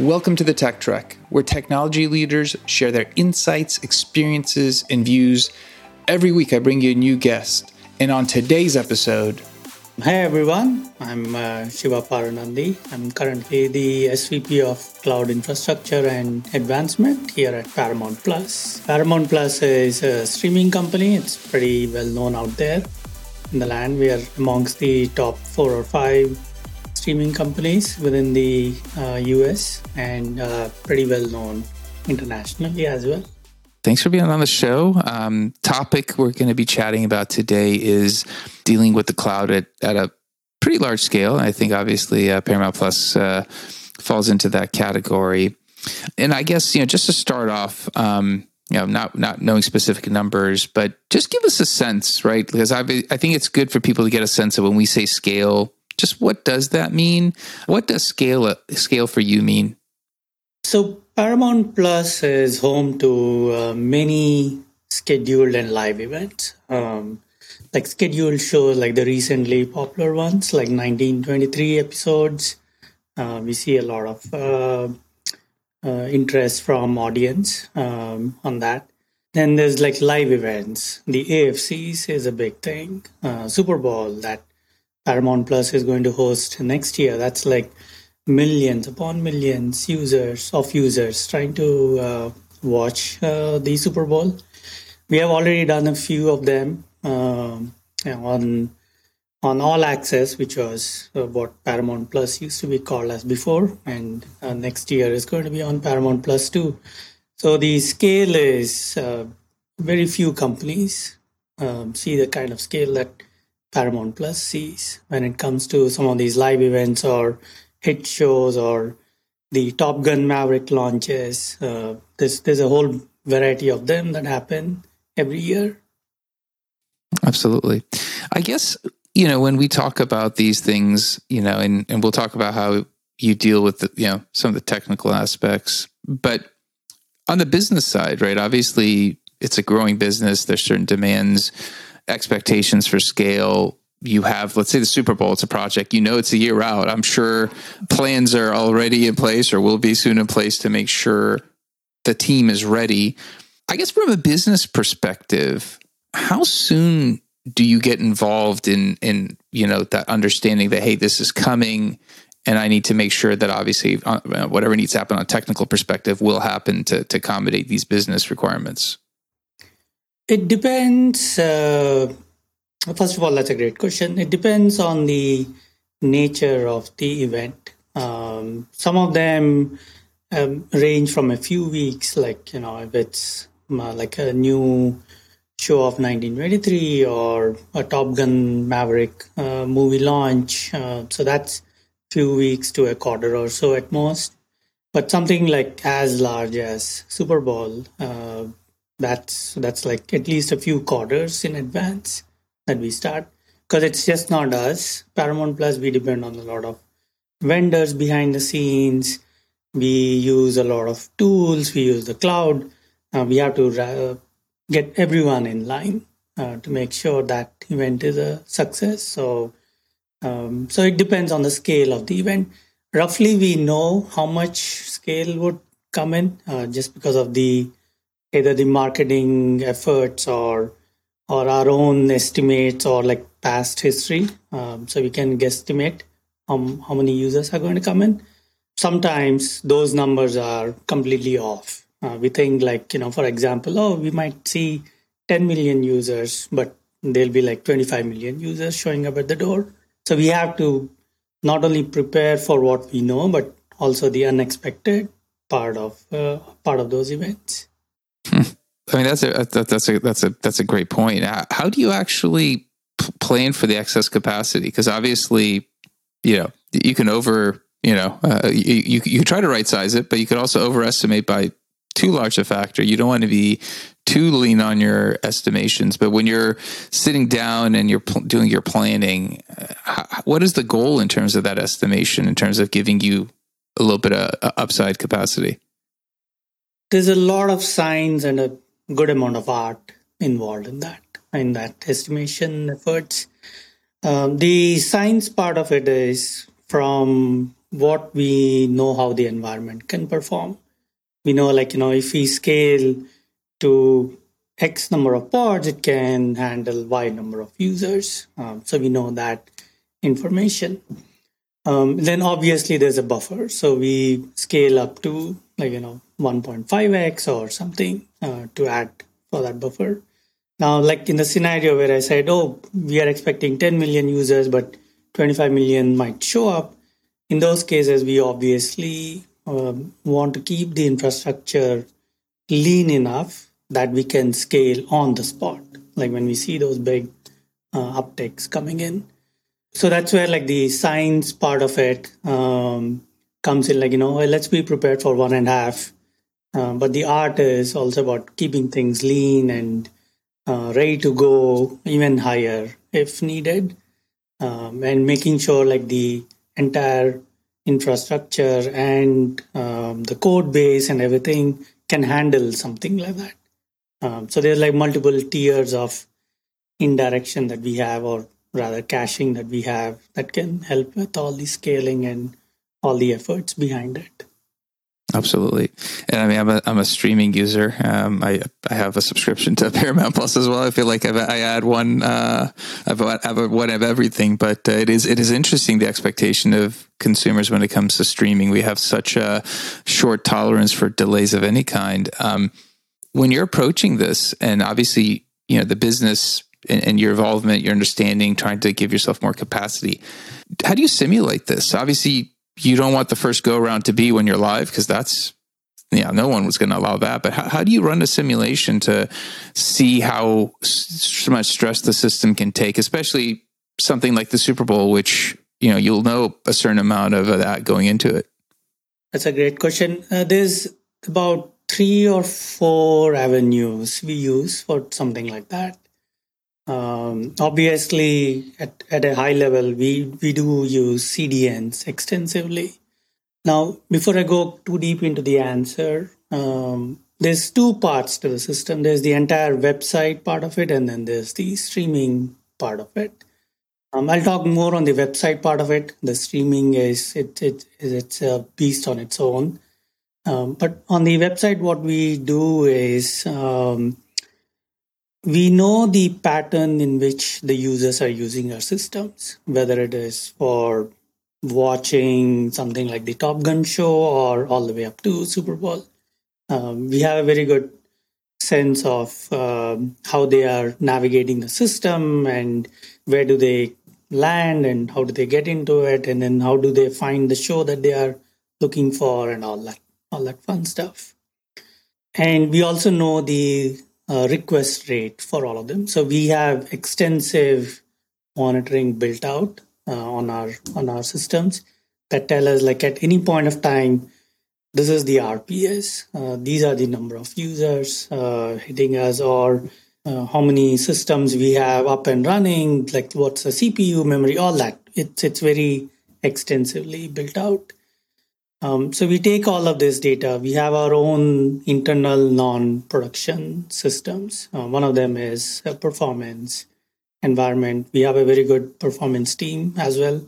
Welcome to the Tech Trek, where technology leaders share their insights, experiences, and views. Every week, I bring you a new guest. And on today's episode, Hi everyone, I'm uh, Shiva Paranandi. I'm currently the SVP of Cloud Infrastructure and Advancement here at Paramount Plus. Paramount Plus is a streaming company, it's pretty well known out there in the land. We are amongst the top four or five streaming companies within the uh, US and uh, pretty well known internationally as well. Thanks for being on the show. Um, topic we're going to be chatting about today is dealing with the cloud at, at a pretty large scale. I think obviously uh, Paramount Plus uh, falls into that category. And I guess you know, just to start off, um, you know, not not knowing specific numbers, but just give us a sense, right? Because I I think it's good for people to get a sense of when we say scale. Just what does that mean? What does scale scale for you mean? So Paramount Plus is home to uh, many scheduled and live events. Um, like scheduled shows, like the recently popular ones, like 1923 episodes. Uh, we see a lot of uh, uh interest from audience um, on that. Then there's like live events. The AFCs is a big thing. Uh, Super Bowl that Paramount Plus is going to host next year. That's like millions upon millions users of users trying to uh, watch uh, the Super Bowl. We have already done a few of them um, on on All Access, which was uh, what Paramount Plus used to be called as before, and uh, next year is going to be on Paramount Plus too. So the scale is uh, very few companies um, see the kind of scale that Paramount Plus sees when it comes to some of these live events or hit shows or the Top Gun Maverick launches. Uh, there's there's a whole variety of them that happen every year. Absolutely, I guess you know when we talk about these things, you know, and and we'll talk about how you deal with the, you know some of the technical aspects, but on the business side, right? Obviously, it's a growing business. There's certain demands, expectations for scale you have, let's say the Super Bowl, it's a project, you know, it's a year out. I'm sure plans are already in place or will be soon in place to make sure the team is ready. I guess from a business perspective, how soon do you get involved in, in, you know, that understanding that, hey, this is coming and I need to make sure that obviously uh, whatever needs to happen on a technical perspective will happen to, to accommodate these business requirements? It depends. Uh, First of all, that's a great question. It depends on the nature of the event. Um, some of them um, range from a few weeks, like, you know, if it's uh, like a new show of 1923 or a Top Gun Maverick uh, movie launch. Uh, so that's few weeks to a quarter or so at most. But something like as large as Super Bowl, uh, that's that's like at least a few quarters in advance that we start because it's just not us. Paramount Plus, we depend on a lot of vendors behind the scenes. We use a lot of tools. We use the cloud. Uh, we have to uh, get everyone in line uh, to make sure that event is a success. So, um, so it depends on the scale of the event. Roughly, we know how much scale would come in uh, just because of the either the marketing efforts or or our own estimates or like past history. Um, so we can guesstimate how, how many users are going to come in. Sometimes those numbers are completely off. Uh, we think like, you know, for example, oh, we might see 10 million users, but there'll be like 25 million users showing up at the door. So we have to not only prepare for what we know, but also the unexpected part of uh, part of those events. Hmm. I mean, that's a that's a that's a that's a great point. How do you actually plan for the excess capacity? Because obviously, you know, you can over, you know, uh, you, you you try to right size it, but you can also overestimate by too large a factor. You don't want to be too lean on your estimations. But when you're sitting down and you're pl- doing your planning, uh, what is the goal in terms of that estimation? In terms of giving you a little bit of uh, upside capacity? There's a lot of science and a good amount of art involved in that in that estimation efforts. Um, the science part of it is from what we know how the environment can perform. We know, like, you know, if we scale to X number of pods, it can handle Y number of users. Um, so we know that information. Um, then obviously there's a buffer. So we scale up to like, you know, 1.5x or something uh, to add for that buffer. Now, like in the scenario where I said, oh, we are expecting 10 million users, but 25 million might show up. In those cases, we obviously um, want to keep the infrastructure lean enough that we can scale on the spot. Like when we see those big uh, uptakes coming in. So that's where like the science part of it um, comes in. Like you know, well, let's be prepared for one and a half. Uh, but the art is also about keeping things lean and uh, ready to go even higher if needed, um, and making sure like the entire infrastructure and um, the code base and everything can handle something like that. Um, so there's like multiple tiers of indirection that we have, or rather caching that we have that can help with all the scaling and all the efforts behind it. Absolutely, and I mean, I'm a I'm a streaming user. Um, I I have a subscription to Paramount Plus as well. I feel like I've, I add one. Uh, I've I have one of everything, but uh, it is it is interesting the expectation of consumers when it comes to streaming. We have such a short tolerance for delays of any kind. Um, when you're approaching this, and obviously, you know, the business and, and, your involvement, your understanding, trying to give yourself more capacity, how do you simulate this? Obviously, you don't want the first go around to be when you're live because that's yeah, no one was going to allow that. But how, how, do you run a simulation to see how so much stress the system can take, especially something like the Super Bowl, which you know you'll know a certain amount of that going into it? That's a great question. Uh, there's about three or four avenues we use for something like that. Um, obviously, at, at a high level, we, we do use CDNs extensively. Now, before I go too deep into the answer, um, there's two parts to the system. There's the entire website part of it, and then there's the streaming part of it. Um, I'll talk more on the website part of it. The streaming is it, it it's a beast on its own. Um, but on the website, what we do is um, we know the pattern in which the users are using our systems, whether it is for watching something like the Top Gun show or all the way up to Super Bowl. Um, we have a very good sense of um, how they are navigating the system and where do they land and how do they get into it and then how do they find the show that they are looking for and all that all that fun stuff. And we also know the uh, request rate for all of them. So we have extensive monitoring built out uh, on our on our systems that tell us like at any point of time this is the RPS. Uh, these are the number of users uh, hitting us, or uh, how many systems we have up and running. Like what's the CPU memory, all that. It's it's very extensively built out. Um, so we take all of this data. We have our own internal non-production systems. Uh, one of them is a performance environment. We have a very good performance team as well.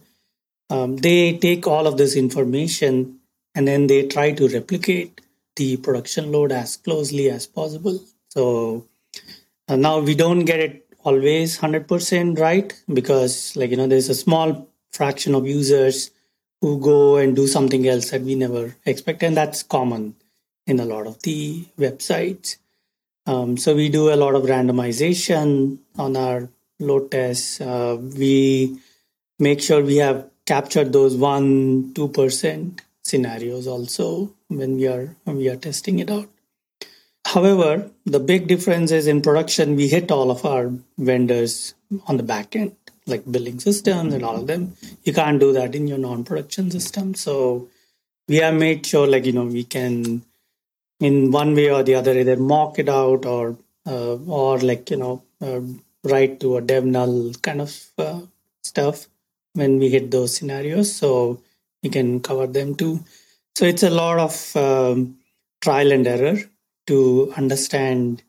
Um, they take all of this information and then they try to replicate the production load as closely as possible. So uh, now we don't get it always 100% right because like you know there's a small fraction of users who go and do something else that we never expect. And that's common in a lot of the websites. Um, so we do a lot of randomization on our load tests. Uh, we make sure we have captured those one, two percent scenarios also when we are when we are testing it out. However, the big difference is in production we hit all of our vendors on the back end like billing systems and all of them. You can't do that in your non-production system. So we have made sure like, you know, we can in one way or the other either mock it out or uh, or like, you know, uh, write to a dev null kind of uh, stuff when we hit those scenarios. So we can cover them too. So it's a lot of um, trial and error to understand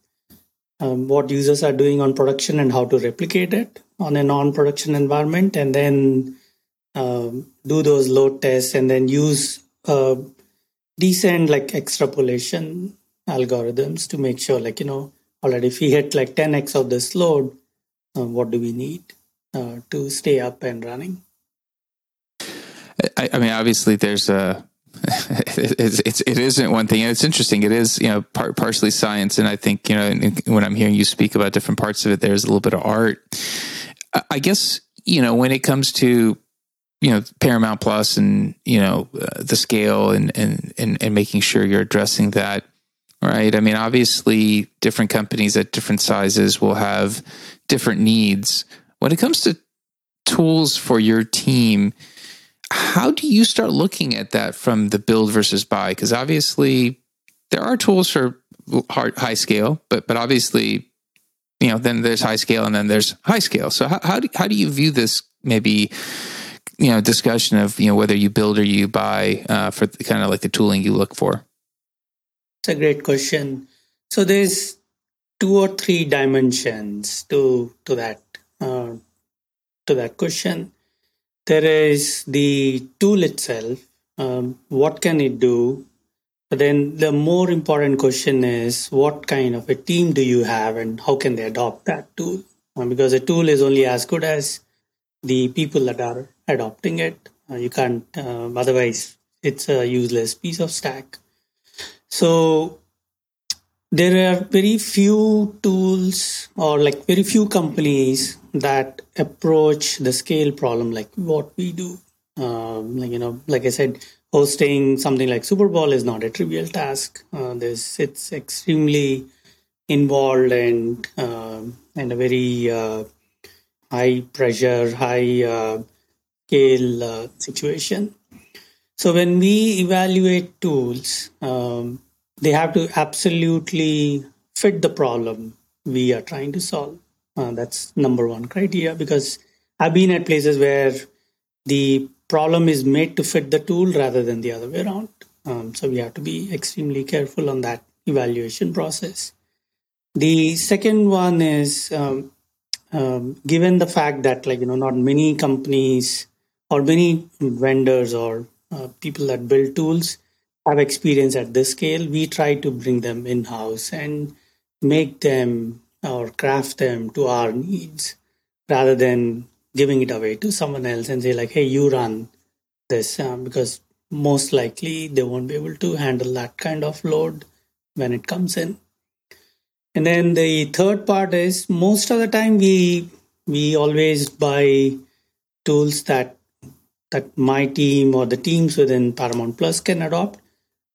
um, what users are doing on production and how to replicate it on a non-production environment and then um, do those load tests and then use uh, decent like extrapolation algorithms to make sure like you know already if we hit like 10x of this load uh, what do we need uh, to stay up and running I, I mean obviously there's a it's, it's it isn't one thing. And It's interesting. It is you know part, partially science, and I think you know when I'm hearing you speak about different parts of it, there's a little bit of art. I guess you know when it comes to you know Paramount Plus and you know uh, the scale and, and and and making sure you're addressing that right. I mean, obviously, different companies at different sizes will have different needs. When it comes to tools for your team how do you start looking at that from the build versus buy? Because obviously there are tools for high scale, but but obviously, you know, then there's high scale and then there's high scale. So how how do, how do you view this maybe you know discussion of you know whether you build or you buy uh, for kind of like the tooling you look for? It's a great question. So there's two or three dimensions to to that uh, to that question. There is the tool itself. Um, what can it do? But then the more important question is what kind of a team do you have and how can they adopt that tool? Um, because a tool is only as good as the people that are adopting it. Uh, you can't, uh, otherwise, it's a useless piece of stack. So there are very few tools or like very few companies that approach the scale problem like what we do. Um, like you know, like I said, hosting something like Super Bowl is not a trivial task. Uh, it's extremely involved and uh, and a very uh, high pressure, high uh, scale uh, situation. So when we evaluate tools, um, they have to absolutely fit the problem we are trying to solve. Uh, that's number one criteria because I've been at places where the problem is made to fit the tool rather than the other way around. Um, so we have to be extremely careful on that evaluation process. The second one is um, um, given the fact that like you know not many companies or many vendors or uh, people that build tools have experience at this scale, we try to bring them in house and make them or craft them to our needs rather than giving it away to someone else and say like hey you run this um, because most likely they won't be able to handle that kind of load when it comes in. And then the third part is most of the time we we always buy tools that that my team or the teams within paramount plus can adopt.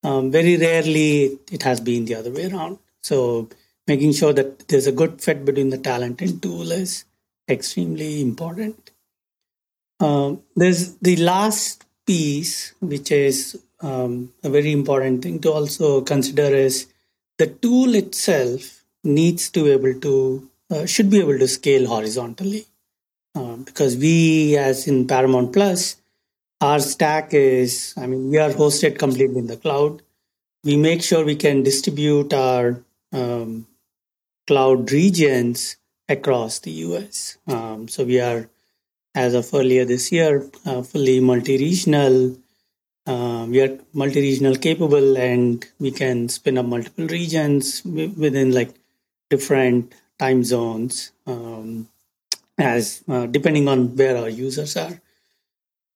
Um, very rarely it has been the other way around. So making sure that there's a good fit between the talent and tool is extremely important. Um, there's the last piece, which is um, a very important thing to also consider is the tool itself needs to be able to uh, should be able to scale horizontally um, because we as in paramount plus our stack is i mean we are hosted completely in the cloud we make sure we can distribute our um, cloud regions across the US. Um, so we are, as of earlier this year, uh, fully multi-regional. Uh, we are multi-regional capable, and we can spin up multiple regions w- within like different time zones, um, as uh, depending on where our users are.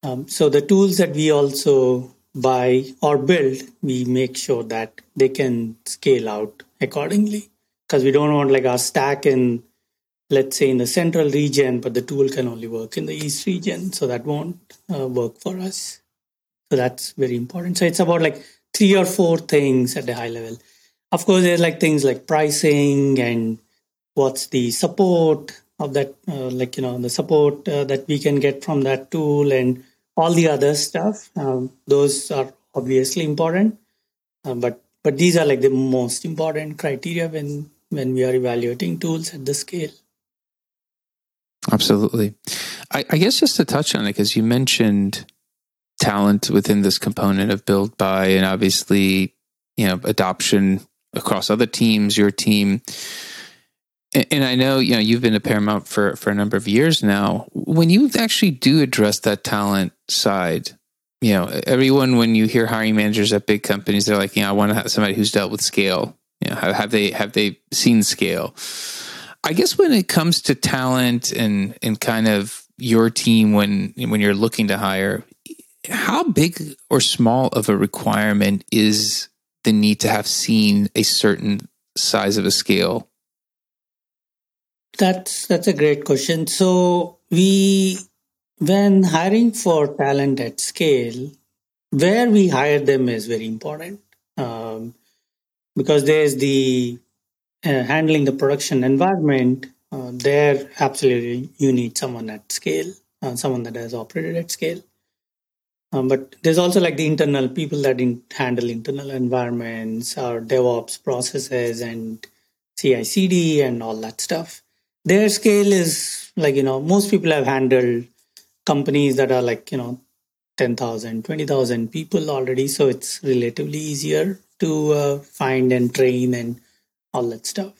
Um, so the tools that we also buy or build, we make sure that they can scale out accordingly because we don't want like our stack in let's say in the central region but the tool can only work in the east region so that won't uh, work for us. So that's very important. So it's about like three or four things at a high level. Of course there's like things like pricing and what's the support of that uh, like you know the support uh, that we can get from that tool and all the other stuff. Um, those are obviously important uh, but but these are like the most important criteria when when we are evaluating tools at the scale. Absolutely. I, I guess just to touch on it, because you mentioned talent within this component of build buy and obviously, you know, adoption across other teams, your team. and I know you know you've been at Paramount for for a number of years now. When you actually do address that talent side, you know, everyone when you hear hiring managers at big companies, they're like, you know, I want to have somebody who's dealt with scale. You know, have, have they have they seen scale? I guess when it comes to talent and and kind of your team when when you're looking to hire, how big or small of a requirement is the need to have seen a certain size of a scale? That's that's a great question. So we when hiring for talent at scale, where we hire them is very important um, because there's the uh, handling the production environment. Uh, there, absolutely, you need someone at scale, uh, someone that has operated at scale. Um, but there's also like the internal people that in, handle internal environments or DevOps processes and CI/CD and all that stuff. Their scale is like you know most people have handled companies that are like you know 10,000, 20,000 people already, so it's relatively easier to uh, find and train and all that stuff.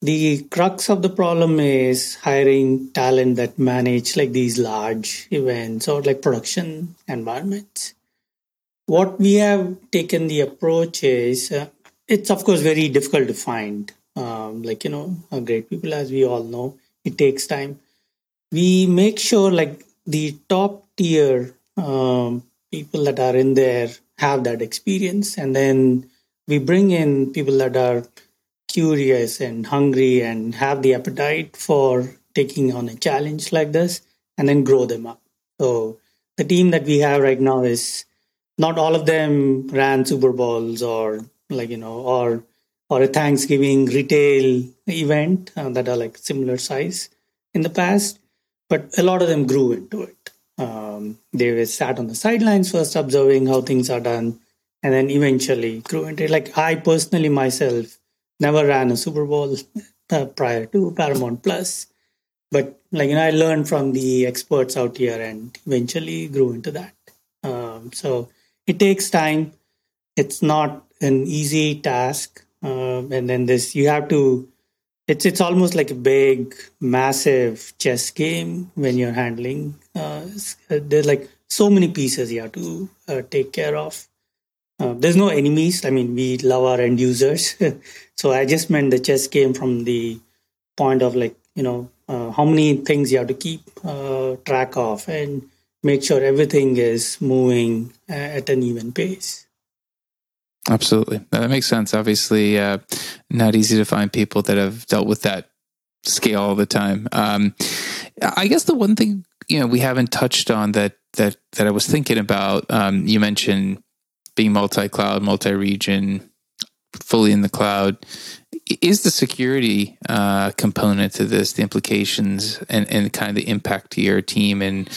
The crux of the problem is hiring talent that manage like these large events or like production environments. What we have taken the approach is uh, it's of course very difficult to find. Um, like you know, uh, great people as we all know, it takes time. We make sure like the top tier um, people that are in there have that experience, and then we bring in people that are curious and hungry and have the appetite for taking on a challenge like this and then grow them up. So the team that we have right now is not all of them ran Super Bowls or like, you know, or or a Thanksgiving retail event uh, that are like similar size in the past, but a lot of them grew into it. Um, they were sat on the sidelines first, observing how things are done, and then eventually grew into it. Like I personally myself never ran a Super Bowl uh, prior to Paramount Plus, but like you know, I learned from the experts out here and eventually grew into that. Um, so it takes time. It's not an easy task, um, and then this you have to. It's it's almost like a big, massive chess game when you're handling. Uh, there's like so many pieces you have to uh, take care of. Uh, there's no enemies. I mean, we love our end users. so I just meant the chess came from the point of like, you know, uh, how many things you have to keep uh, track of and make sure everything is moving uh, at an even pace. Absolutely. That makes sense. Obviously, uh, not easy to find people that have dealt with that scale all the time. Um, I guess the one thing, you know, we haven't touched on that, that, that I was thinking about, um, you mentioned being multi-cloud, multi-region, fully in the cloud. Is the security uh, component to this, the implications and, and kind of the impact to your team? And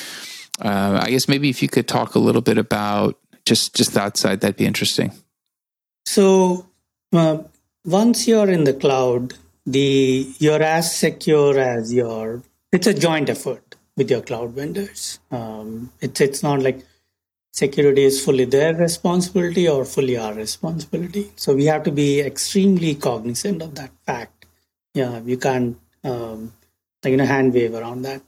uh, I guess maybe if you could talk a little bit about just just that side, that'd be interesting. So uh, once you're in the cloud, the you're as secure as your. It's a joint effort with your cloud vendors. Um, it's it's not like security is fully their responsibility or fully our responsibility. So we have to be extremely cognizant of that fact. Yeah, you can't um, you know hand wave around that.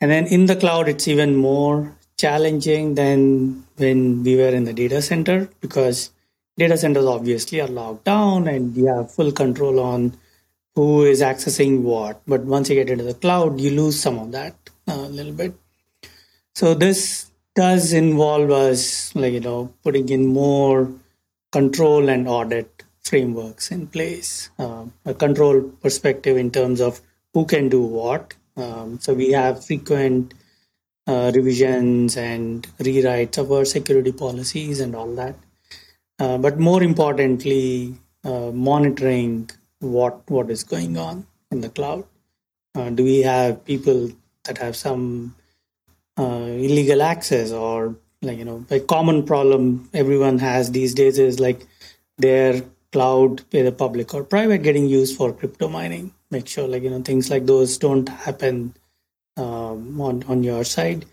And then in the cloud, it's even more challenging than when we were in the data center because data centers obviously are locked down and you have full control on who is accessing what. But once you get into the cloud, you lose some of that uh, a little bit. So this does involve us, like, you know, putting in more control and audit frameworks in place, uh, a control perspective in terms of who can do what. Um, so we have frequent uh, revisions and rewrites of our security policies and all that. Uh, but more importantly, uh, monitoring what what is going on in the cloud. Uh, do we have people that have some uh, illegal access or like you know a common problem everyone has these days is like their cloud whether public or private getting used for crypto mining. Make sure like you know things like those don't happen um, on on your side.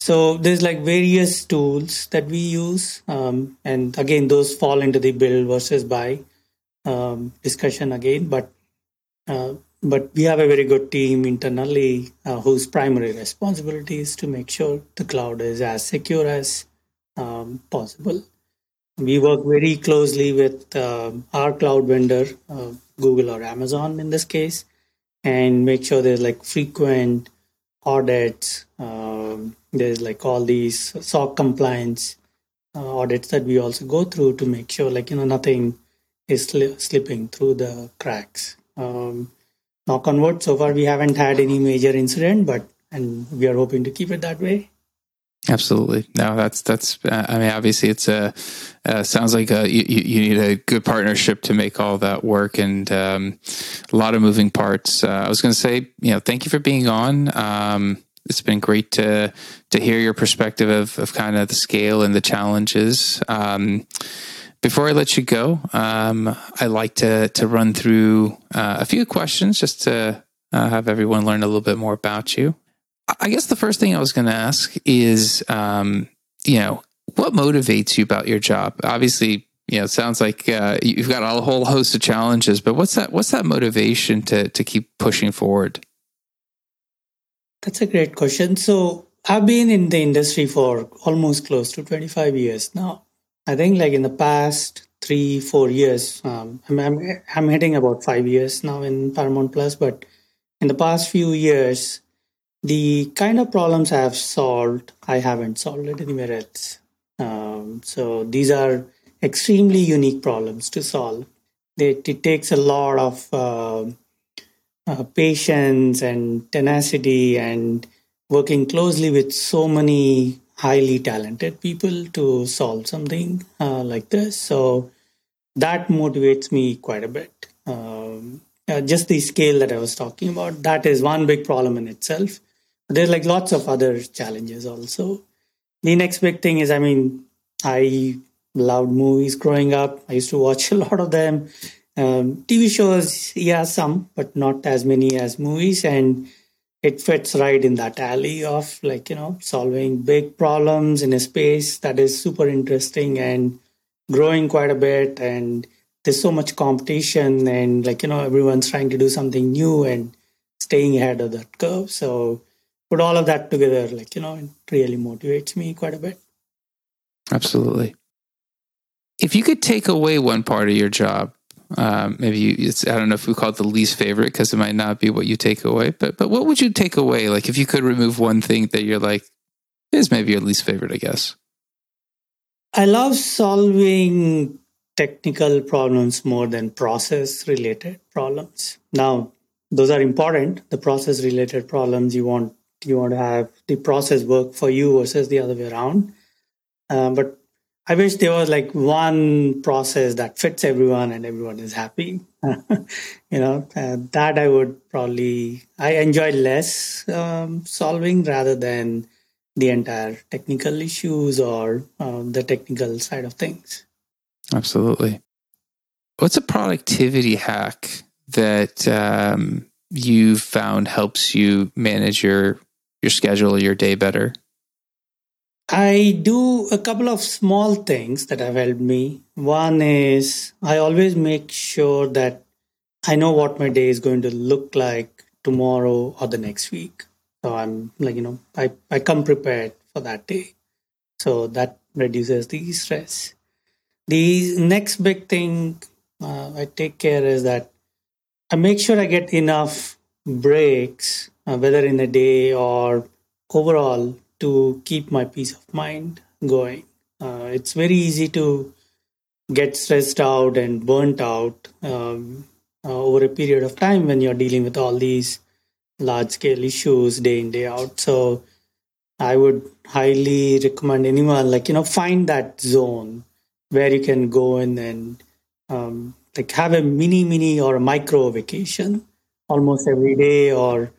So there's like various tools that we use um, and again those fall into the build versus buy um, discussion again but uh, but we have a very good team internally uh, whose primary responsibility is to make sure the cloud is as secure as um, possible. We work very closely with uh, our cloud vendor, uh, Google or Amazon in this case, and make sure there's like frequent audits. Um, there's like all these SOC compliance uh, audits that we also go through to make sure like you know nothing is sli- slipping through the cracks. Um, knock on wood, so far we haven't had any major incident, but and we are hoping to keep it that way. Absolutely. No, that's that's. Uh, I mean, obviously, it's a uh, sounds like a, you, you need a good partnership to make all that work, and um, a lot of moving parts. Uh, I was going to say, you know, thank you for being on. Um, it's been great to to hear your perspective of of kind of the scale and the challenges. Um, before I let you go, um, I like to to run through uh, a few questions just to uh, have everyone learn a little bit more about you. I guess the first thing I was going to ask is, um, you know, what motivates you about your job? Obviously, you know, it sounds like uh, you've got a whole host of challenges, but what's that? What's that motivation to to keep pushing forward? That's a great question. So I've been in the industry for almost close to 25 years now. I think like in the past three, four years, um, I'm, I'm, I'm hitting about five years now in Paramount Plus, but in the past few years, the kind of problems I have solved, I haven't solved it anywhere else. Um, so these are extremely unique problems to solve. It, it takes a lot of uh, uh, patience and tenacity and working closely with so many highly talented people to solve something uh, like this. So that motivates me quite a bit. Um, uh, just the scale that I was talking about, that is one big problem in itself. There's like lots of other challenges also. The next big thing is, I mean, I loved movies growing up. I used to watch a lot of them. Um, TV shows, yeah, some, but not as many as movies. And it fits right in that alley of like, you know, solving big problems in a space that is super interesting and growing quite a bit. And there's so much competition and like, you know, everyone's trying to do something new and staying ahead of that curve. So put all of that together, like, you know, it really motivates me quite a bit. Absolutely. If you could take away one part of your job, um, maybe it's I don't know if we call it the least favorite because it might not be what you take away, but but what would you take away? Like if you could remove one thing that you're like is maybe your least favorite, I guess. I love solving technical problems more than process related problems. Now, those are important. The process related problems you want you want to have the process work for you versus the other way around. Um, but I wish there was like one process that fits everyone and everyone is happy. you know, uh, that I would probably, I enjoy less um, solving rather than the entire technical issues or uh, the technical side of things. Absolutely. What's a productivity hack that um, you found helps you manage your your schedule your day better? I do a couple of small things that have helped me. One is I always make sure that I know what my day is going to look like tomorrow or the next week. So I'm like, you know, I, I come prepared for that day. So that reduces the stress. The next big thing uh, I take care is that I make sure I get enough breaks, uh, whether in a day or overall to keep my peace of mind going. Uh, it's very easy to get stressed out and burnt out um, uh, over a period of time when you're dealing with all these large scale issues day in, day out. So I would highly recommend anyone, like, you know, find that zone where you can go in and um, like have a mini, mini or a micro vacation almost every day or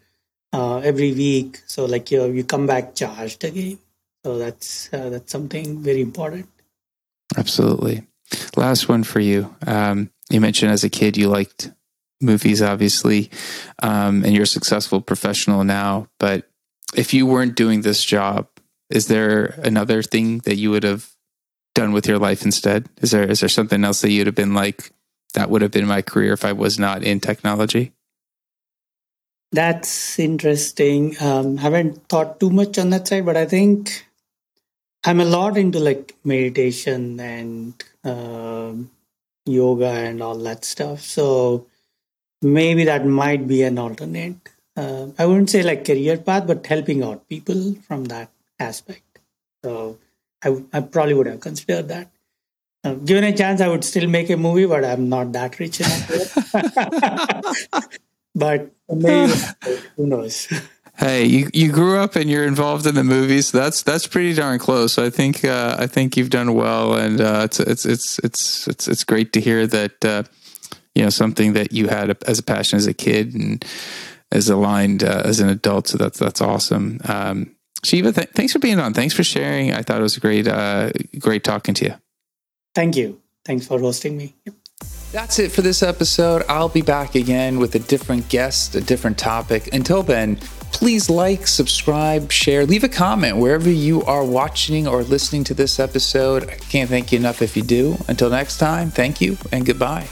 every week. So like you you come back charged again. So that's uh, that's something very important. Absolutely. Last one for you. Um, you mentioned as a kid you liked movies, obviously, um, and you're a successful professional now. But if you weren't doing this job, is there another thing that you would have done with your life instead? Is there is there something else that you'd have been like that would have been my career if I was not in technology? That's interesting. Um, haven't thought too much on that side, but I think I'm a lot into like meditation and uh, yoga and all that stuff. So maybe that might be an alternate. Uh, I wouldn't say like career path, but helping out people from that aspect. So I, I probably would have considered that. Uh, given a chance, I would still make a movie, but I'm not that rich enough. but maybe who knows? Hey, you, you grew up and you're involved in the movies. That's that's pretty darn close. So I think uh, I think you've done well, and uh, it's, it's it's it's it's it's great to hear that uh, you know something that you had as a passion as a kid and as aligned uh, as an adult. So that's that's awesome. Um, Shiva, th- thanks for being on. Thanks for sharing. I thought it was great uh, great talking to you. Thank you. Thanks for hosting me. Yep. That's it for this episode. I'll be back again with a different guest, a different topic. Until then, please like, subscribe, share, leave a comment wherever you are watching or listening to this episode. I can't thank you enough if you do. Until next time, thank you and goodbye.